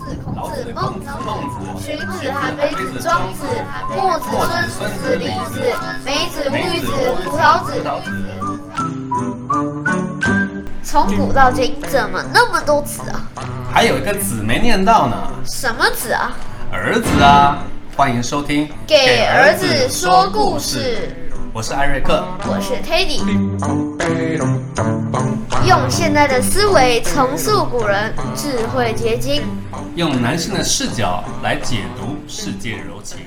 子、孔子、孟子、荀子、韩非子、庄子、墨子、孙子、李子、梅子、绿子、葡萄子。从古到今，怎么那么多子啊？还有一个子没念到呢，什么子啊？儿子啊！欢迎收听《给儿子说故事》，我是艾瑞克，我是 Teddy，用现代的思维重塑古人智慧结晶，用男性的视角来解读世界柔情。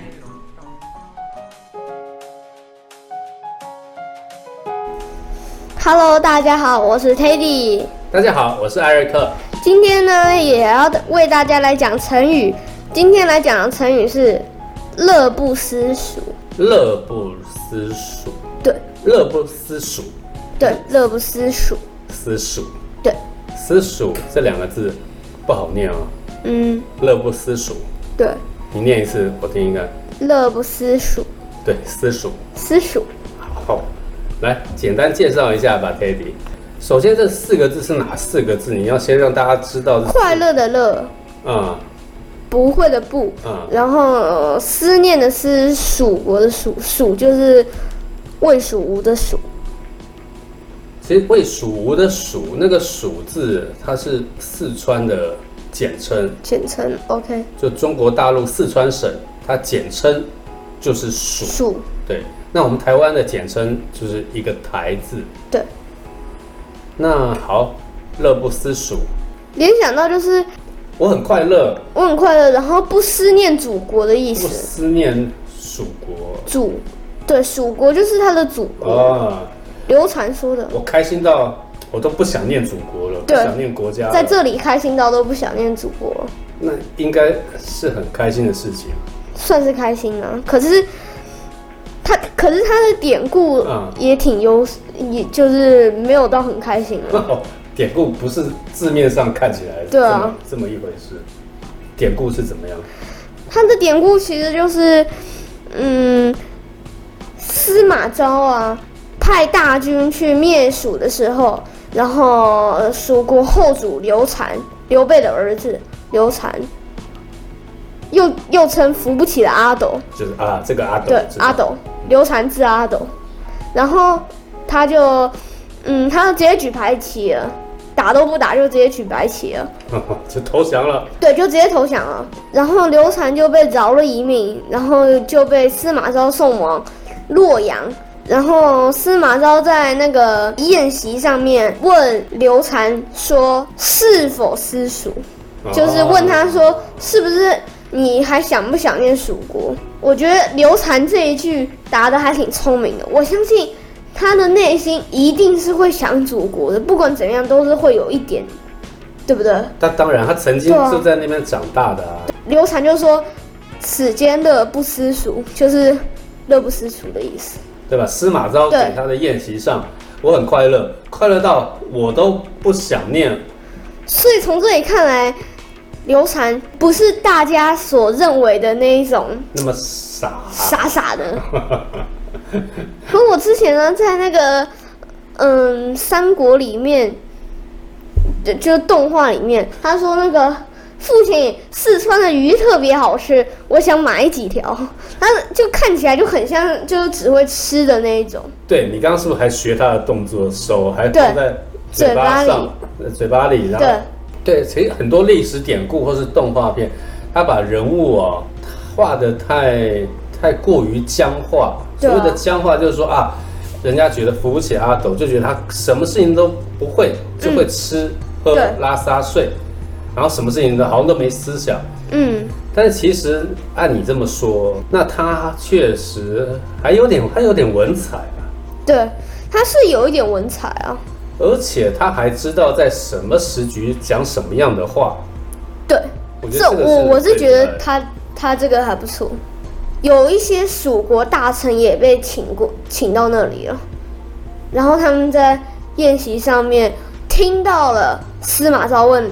Hello，大家好，我是 Teddy。大家好，我是艾瑞克。今天呢，也要为大家来讲成语。今天来讲的成语是“乐不思蜀乐不思蜀，”。对乐不思蜀，对，乐不思蜀。思蜀，对，思蜀这两个字不好念啊、嗯，乐不思蜀，对，你念一次，我听一个。乐不思蜀，对，思蜀。思蜀。好，来简单介绍一下吧，Teddy。首先，这四个字是哪四个字？你要先让大家知道。快乐的乐，嗯不会的不，嗯，然后、呃思念的思，蜀国的蜀，蜀就是魏蜀吴的蜀。其实魏蜀吴的蜀那个蜀字，它是四川的简称，简称 OK 就中国大陆四川省，它简称就是蜀。蜀，对，那我们台湾的简称就是一个台字。对，那好，乐不思蜀，联想到就是我很快乐，我很快乐，然后不思念祖国的意不思。思念蜀国祖，对，蜀国就是他的祖国。啊。刘禅说的，我开心到我都不想念祖国了，不对想念国家了。在这里开心到都不想念祖国了，那应该是很开心的事情。算是开心啊。可是他，可是他的典故嗯也挺优，也就是没有到很开心啊。哦，典故不是字面上看起来对啊。这么一回事。典故是怎么样？他的典故其实就是，嗯，司马昭啊，派大军去灭蜀的时候，然后呃蜀国后主刘禅，刘备的儿子刘禅，又又称扶不起的阿斗，就是啊，这个阿斗，对知，道阿，斗，刘禅字阿斗，然后他就，嗯，他就直接举牌旗了，打都不打就直接举白旗了。就投降了。对，就直接投降了。然后刘禅就被饶了一命，然后就被司马昭送往洛阳。然后司马昭在那个宴席上面问刘禅说：“是否思蜀？”就是问他说：“是不是你还想不想念蜀国？”我觉得刘禅这一句答的还挺聪明的，我相信他的内心一定是会想祖国的，不管怎样都是会有一点，对不对？那当然，他曾经对啊就在那边长大的啊。刘禅就说：“此间乐不思蜀，就是乐不思蜀的意思。对吧？司马昭对给他的宴席上，我很快乐，快乐到我都不想念。所以从这里看来，刘禅不是大家所认为的那一种那么傻，傻傻的。可我之前呢，在那个嗯三国里面，就就动画里面，他说那个父亲四川的鱼特别好吃，我想买几条。他就看起来就很像，就是只会吃的那一种。对你刚刚是不是还学他的动作？手还对放在嘴巴上，呃嘴巴里，然后对对，其实很多历史典故或是动画片，他把人物哦画的太太过于僵化。所谓的僵化就是说啊，人家觉得扶不起阿斗，就觉得他什么事情都不会，就会吃、喝拉撒睡，然后什么事情都好像都没思想。嗯，但是其实按你这么说，那他确实还有点还有点文采啊。对，他是有一点文采啊。而且他还知道在什么时局讲什么样的话。对，我觉这得这我我是觉得他他这个还不错。有一些蜀国大臣也被请过，请到那里了，然后他们在宴席上面听到了司马昭问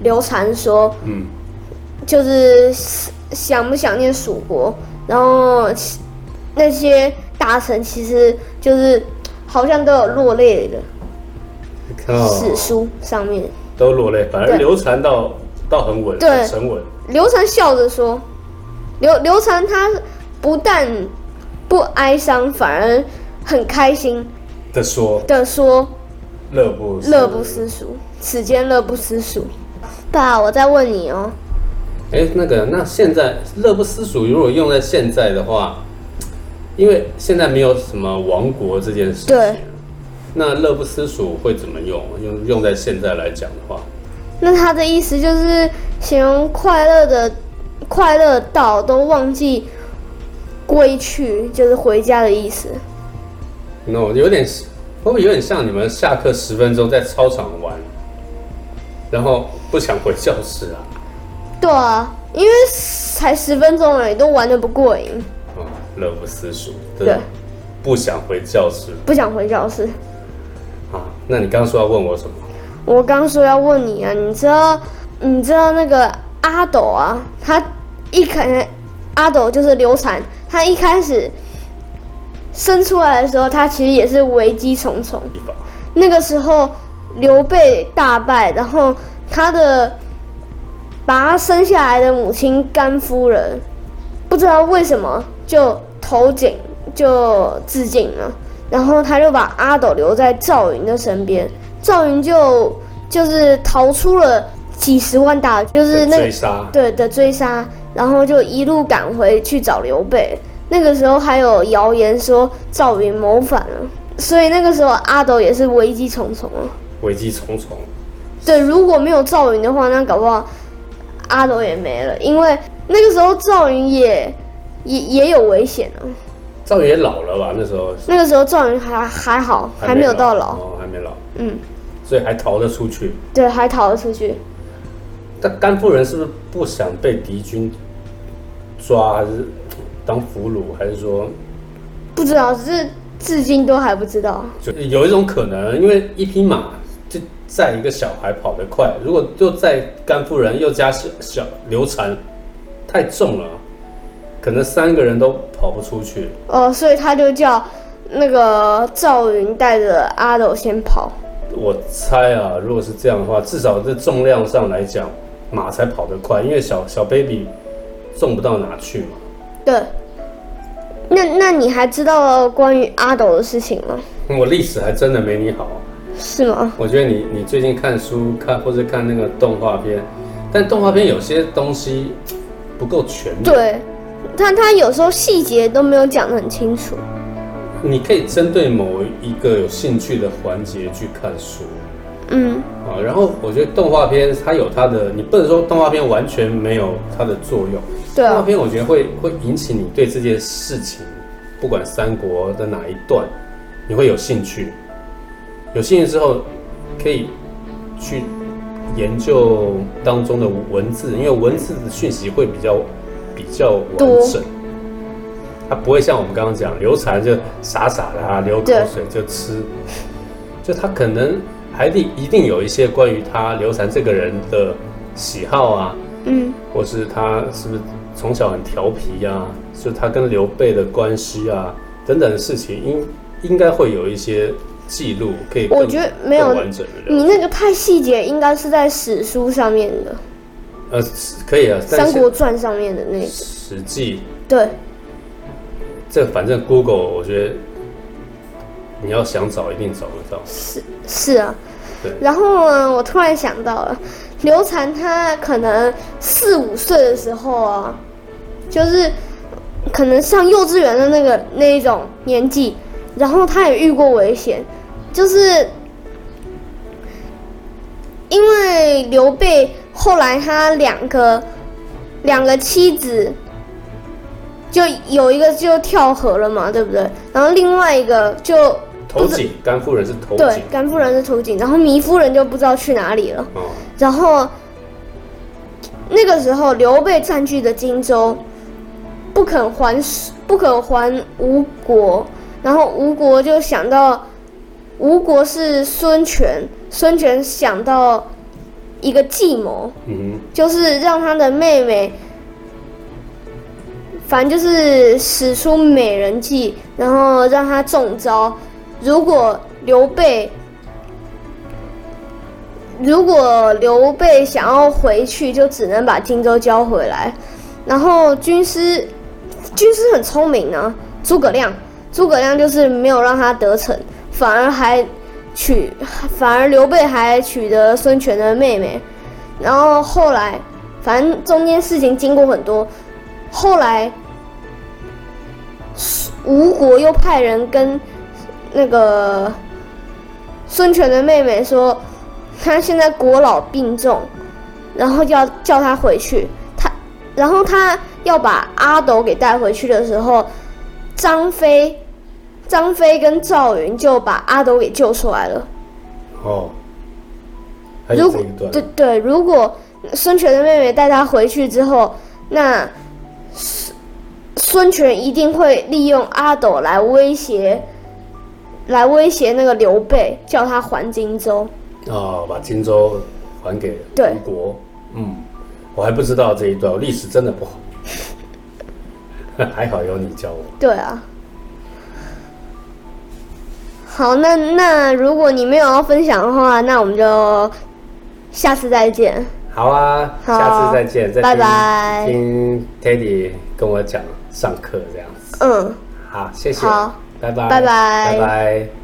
刘禅说，嗯，就是想不想念蜀国，然后那些大臣其实就是好像都有落泪的史书上面，都落泪，反而对。流传到到很稳，对。很沉稳。刘禅笑着说：“刘刘禅他不但不哀伤，反而很开心的说。的说，乐不乐不思蜀，此间乐不思蜀。”爸，我再问你哦，哎，那个，那现在乐不思蜀，如果用在现在的话，因为现在没有什么亡国这件事情，对，那乐不思蜀会怎么用？用用在现在来讲的话，那他的意思就是形容快乐的快乐到都忘记归去，就是回家的意思。no，有点会不会有点像你们下课十分钟在操场玩，然后不想回教室啊？对啊，因为才十分钟而已，都玩的不过瘾，哦，乐不思蜀，对，不想回教室不想回教室。啊？那你刚刚说要问我什么？我刚说要问你啊，你知道你知道那个阿斗啊，他一开阿斗就是流产，他一开始生出来的时候，他其实也是危机重重。那个时候刘备大败，然后他的把他生下来的母亲甘夫人，不知道为什么就投井就自尽了，然后他就把阿斗留在赵云的身边，赵云就就是逃出了几十万大军，就是那追杀，对的追杀，然后就一路赶回去找刘备。那个时候还有谣言说赵云谋反了，所以那个时候阿斗也是危机重重啊。危机重重。对，如果没有赵云的话，那搞不好阿斗也没了，因为那个时候赵云也也也有危险啊。赵云也老了吧？那时候那个时候赵云还还好，还没有到老，哦，还没老，嗯，所以还逃得出去。对，还逃得出去。但甘夫人是不是不想被敌军抓，还是当俘虏，还是说不知道，只是至今都还不知道。就有一种可能，因为一匹马就载一个小孩跑得快，如果就载甘夫人又加小小流产，太重了，可能三个人都跑不出去。哦，所以他就叫那个赵云带着阿斗先跑。我猜啊，如果是这样的话，至少在重量上来讲，马才跑得快，因为小小 baby 送不到哪去嘛。对，那那你还知道关于阿斗的事情吗？我历史还真的没你好，是吗？我觉得你你最近看书看或者看那个动画片，但动画片有些东西不够全面。，对，但他有时候细节都没有讲得很清楚。你可以针对某一个有兴趣的环节去看书嗯，啊。然后我觉得动画片它有它的，你不能说动画片完全没有它的作用。对啊，动画片我觉得会会引起你对这件事情，不管三国的哪一段，你会有兴趣。有兴趣之后，可以去研究当中的文字，因为文字的讯息会比较比较完多整。它不会像我们刚刚讲流产就傻傻的啊，流口水就吃，就他可能还得一定有一些关于他刘禅这个人的喜好啊，嗯，或是他是不是从小很调皮呀、就他跟刘备的关系啊等等的事情，应应该会有一些记录，可以我觉得没有完整的了你那个太细节，应该是在史书上面的，呃可以啊，《三国传》上面的那个。史记。对，这反正 Google 我觉得你要想找一定找得到，是是啊然后呢，我突然想到了，刘禅他可能四五岁的时候啊，就是可能上幼稚园的那个那一种年纪，然后他也遇过危险，就是因为刘备后来他两个两个妻子。就有一个就跳河了嘛，对不对？然后另外一个就投井甘夫人是投对，甘夫人是头井，然后糜夫人就不知道去哪里了。哦，然后那个时候刘备占据的荆州，不肯还不肯还吴国，然后吴国就想到吴国是孙权，孙权想到一个计谋，嗯就是让他的妹妹，反正就是使出美人计，然后让他中招。如果刘备如果刘备想要回去，就只能把荆州交回来。然后军师，军师很聪明啊，诸葛亮，诸葛亮就是没有让他得逞，反而还娶，反而刘备还娶得孙权的妹妹。然后后来，反正中间事情经过很多，后来吴国又派人跟那个孙权的妹妹说，他现在国老病重，然后要叫他回去。他，然后他要把阿斗给带回去的时候，张飞、张飞跟赵云就把阿斗给救出来了。哦，如果对对，如果孙权的妹妹带他回去之后，那孙孙权一定会利用阿斗来威胁，来威胁那个刘备，叫他还荆州。哦，把荆州还给对吴国。嗯，我还不知道这一段，我历史真的不好。还好有你教我。对啊。好，那那如果你没有要分享的话，那我们就下次再见。好啊，好下次再见。再拜拜听 Teddy 跟我讲上课这样子。嗯。好，谢谢。好，拜拜。拜拜拜拜。